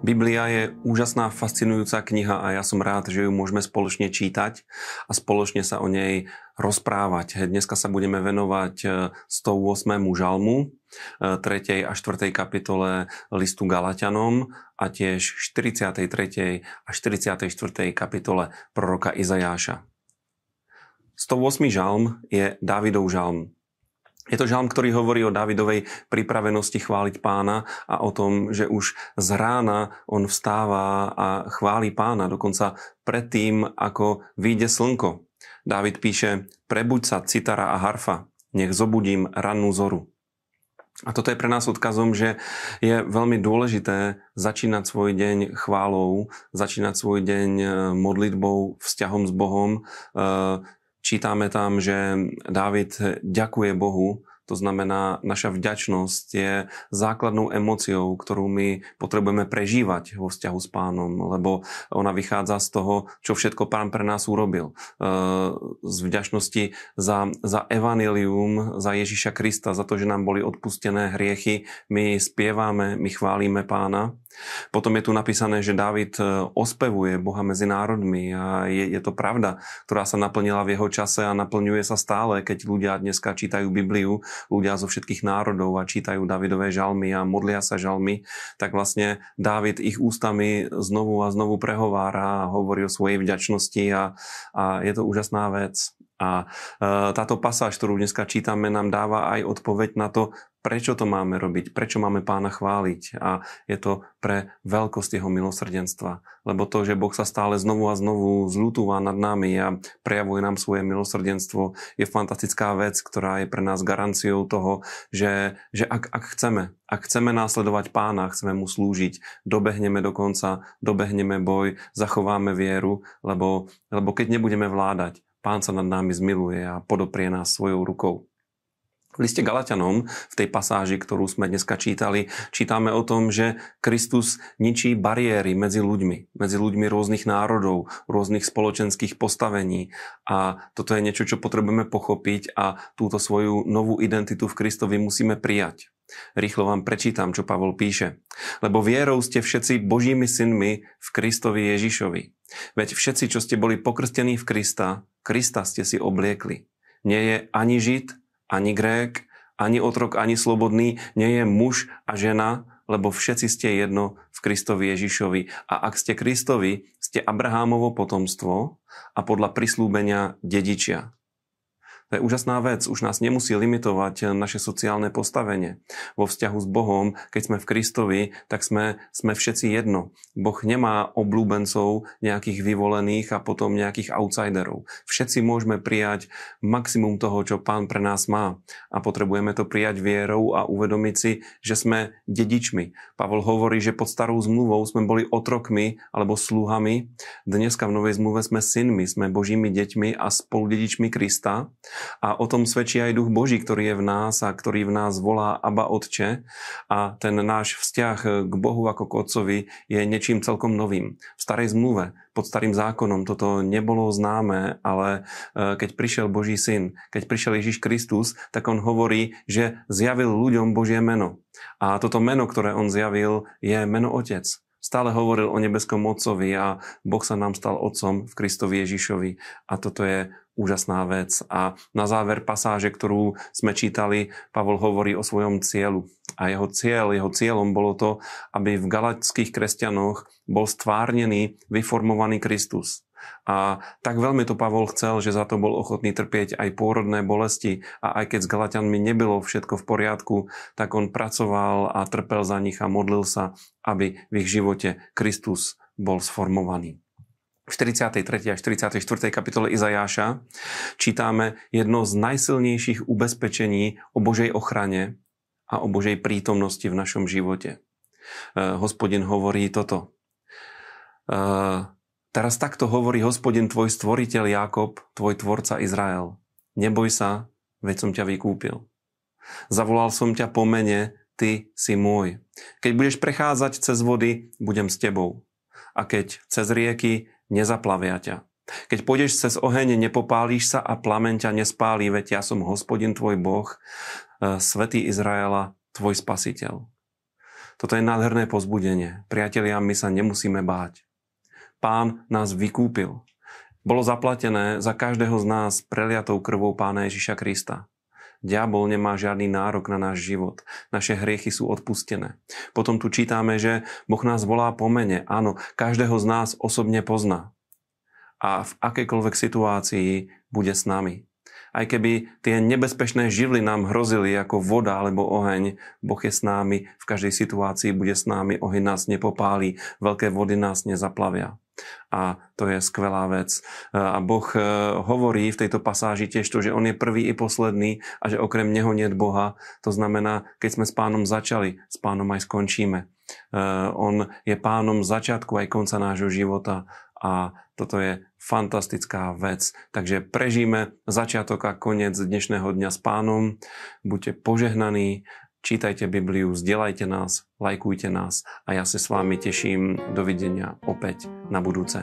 Biblia je úžasná, fascinujúca kniha a ja som rád, že ju môžeme spoločne čítať a spoločne sa o nej rozprávať. Dneska sa budeme venovať 108. E, žalmu, 3. a 4. kapitole listu Galatianom a tiež 43. a 44. kapitole proroka Izajáša. 108. žalm je Dávidov žalm. Je to žalm, ktorý hovorí o Davidovej pripravenosti chváliť pána a o tom, že už z rána on vstáva a chváli pána, dokonca predtým, ako vyjde slnko. David píše, prebuď sa citara a harfa, nech zobudím rannú zoru. A toto je pre nás odkazom, že je veľmi dôležité začínať svoj deň chválou, začínať svoj deň eh, modlitbou, vzťahom s Bohom, eh, Čítame tam, že Dávid ďakuje Bohu, to znamená, naša vďačnosť je základnou emóciou, ktorú my potrebujeme prežívať vo vzťahu s pánom, lebo ona vychádza z toho, čo všetko pán pre nás urobil. E, z vďačnosti za, za evanilium, za Ježiša Krista, za to, že nám boli odpustené hriechy, my spievame, my chválime pána. Potom je tu napísané, že Dávid e, ospevuje Boha medzi národmi a je, je to pravda, ktorá sa naplnila v jeho čase a naplňuje sa stále, keď ľudia dneska čítajú Bibliu, ľudia zo všetkých národov a čítajú Davidové žalmy a modlia sa žalmy, tak vlastne Dávid ich ústami znovu a znovu prehovára a hovorí o svojej vďačnosti a, a je to úžasná vec. A e, táto pasáž, ktorú dneska čítame, nám dáva aj odpoveď na to, prečo to máme robiť, prečo máme pána chváliť. A je to pre veľkosť jeho milosrdenstva. Lebo to, že Boh sa stále znovu a znovu zlutúva nad nami a prejavuje nám svoje milosrdenstvo, je fantastická vec, ktorá je pre nás garanciou toho, že, že ak, ak chceme, ak chceme následovať pána, chceme mu slúžiť, dobehneme do konca, dobehneme boj, zachováme vieru, lebo, lebo keď nebudeme vládať, Pán sa nad nami zmiluje a podoprie nás svojou rukou. V liste Galatianom, v tej pasáži, ktorú sme dneska čítali, čítame o tom, že Kristus ničí bariéry medzi ľuďmi, medzi ľuďmi rôznych národov, rôznych spoločenských postavení. A toto je niečo, čo potrebujeme pochopiť a túto svoju novú identitu v Kristovi musíme prijať. Rýchlo vám prečítam, čo Pavol píše. Lebo vierou ste všetci Božími synmi v Kristovi Ježišovi. Veď všetci, čo ste boli pokrstení v Krista, Krista ste si obliekli. Nie je ani Žid, ani Grék, ani otrok, ani slobodný, nie je muž a žena, lebo všetci ste jedno v Kristovi Ježišovi. A ak ste Kristovi, ste Abrahámovo potomstvo a podľa prislúbenia dedičia. To je úžasná vec. Už nás nemusí limitovať naše sociálne postavenie. Vo vzťahu s Bohom, keď sme v Kristovi, tak sme, sme všetci jedno. Boh nemá oblúbencov nejakých vyvolených a potom nejakých outsiderov. Všetci môžeme prijať maximum toho, čo Pán pre nás má. A potrebujeme to prijať vierou a uvedomiť si, že sme dedičmi. Pavol hovorí, že pod starou zmluvou sme boli otrokmi alebo sluhami. Dneska v Novej zmluve sme synmi, sme Božími deťmi a spoludedičmi Krista. A o tom svedčí aj duch Boží, ktorý je v nás a ktorý v nás volá Aba Otče. A ten náš vzťah k Bohu ako k Otcovi je niečím celkom novým. V starej zmluve, pod starým zákonom toto nebolo známe, ale e, keď prišiel Boží syn, keď prišiel Ježiš Kristus, tak on hovorí, že zjavil ľuďom Božie meno. A toto meno, ktoré on zjavil, je meno Otec. Stále hovoril o nebeskom Otcovi a Boh sa nám stal Otcom v Kristovi Ježišovi. A toto je úžasná vec. A na záver pasáže, ktorú sme čítali, Pavol hovorí o svojom cieľu. A jeho cieľ, jeho cieľom bolo to, aby v galackých kresťanoch bol stvárnený, vyformovaný Kristus. A tak veľmi to Pavol chcel, že za to bol ochotný trpieť aj pôrodné bolesti a aj keď s Galatianmi nebylo všetko v poriadku, tak on pracoval a trpel za nich a modlil sa, aby v ich živote Kristus bol sformovaný. V 43. a 44. kapitole Izajáša čítame jedno z najsilnejších ubezpečení o Božej ochrane a o Božej prítomnosti v našom živote. E, hospodin hovorí toto. Teraz takto hovorí hospodin tvoj stvoriteľ Jakob, tvoj tvorca Izrael. Neboj sa, veď som ťa vykúpil. Zavolal som ťa po mene, ty si môj. Keď budeš prechádzať cez vody, budem s tebou. A keď cez rieky, nezaplavia ťa. Keď pôjdeš cez oheň, nepopálíš sa a plameň ťa nespálí, veď ja som hospodin tvoj Boh, e, svätý Izraela, tvoj spasiteľ. Toto je nádherné pozbudenie. Priatelia, my sa nemusíme báť. Pán nás vykúpil. Bolo zaplatené za každého z nás preliatou krvou Pána Ježiša Krista. Diabol nemá žiadny nárok na náš život. Naše hriechy sú odpustené. Potom tu čítame, že Boh nás volá po mene. Áno, každého z nás osobne pozná. A v akejkoľvek situácii bude s nami. Aj keby tie nebezpečné živly nám hrozili ako voda alebo oheň, Boh je s námi, v každej situácii bude s námi, oheň nás nepopálí, veľké vody nás nezaplavia. A to je skvelá vec. A Boh e, hovorí v tejto pasáži tiež to, že On je prvý i posledný a že okrem Neho nie Boha. To znamená, keď sme s pánom začali, s pánom aj skončíme. E, on je pánom začiatku aj konca nášho života a toto je fantastická vec. Takže prežíme začiatok a koniec dnešného dňa s pánom. Buďte požehnaní, čítajte Bibliu, zdieľajte nás, lajkujte nás a ja sa s vami teším. Dovidenia opäť na budúce.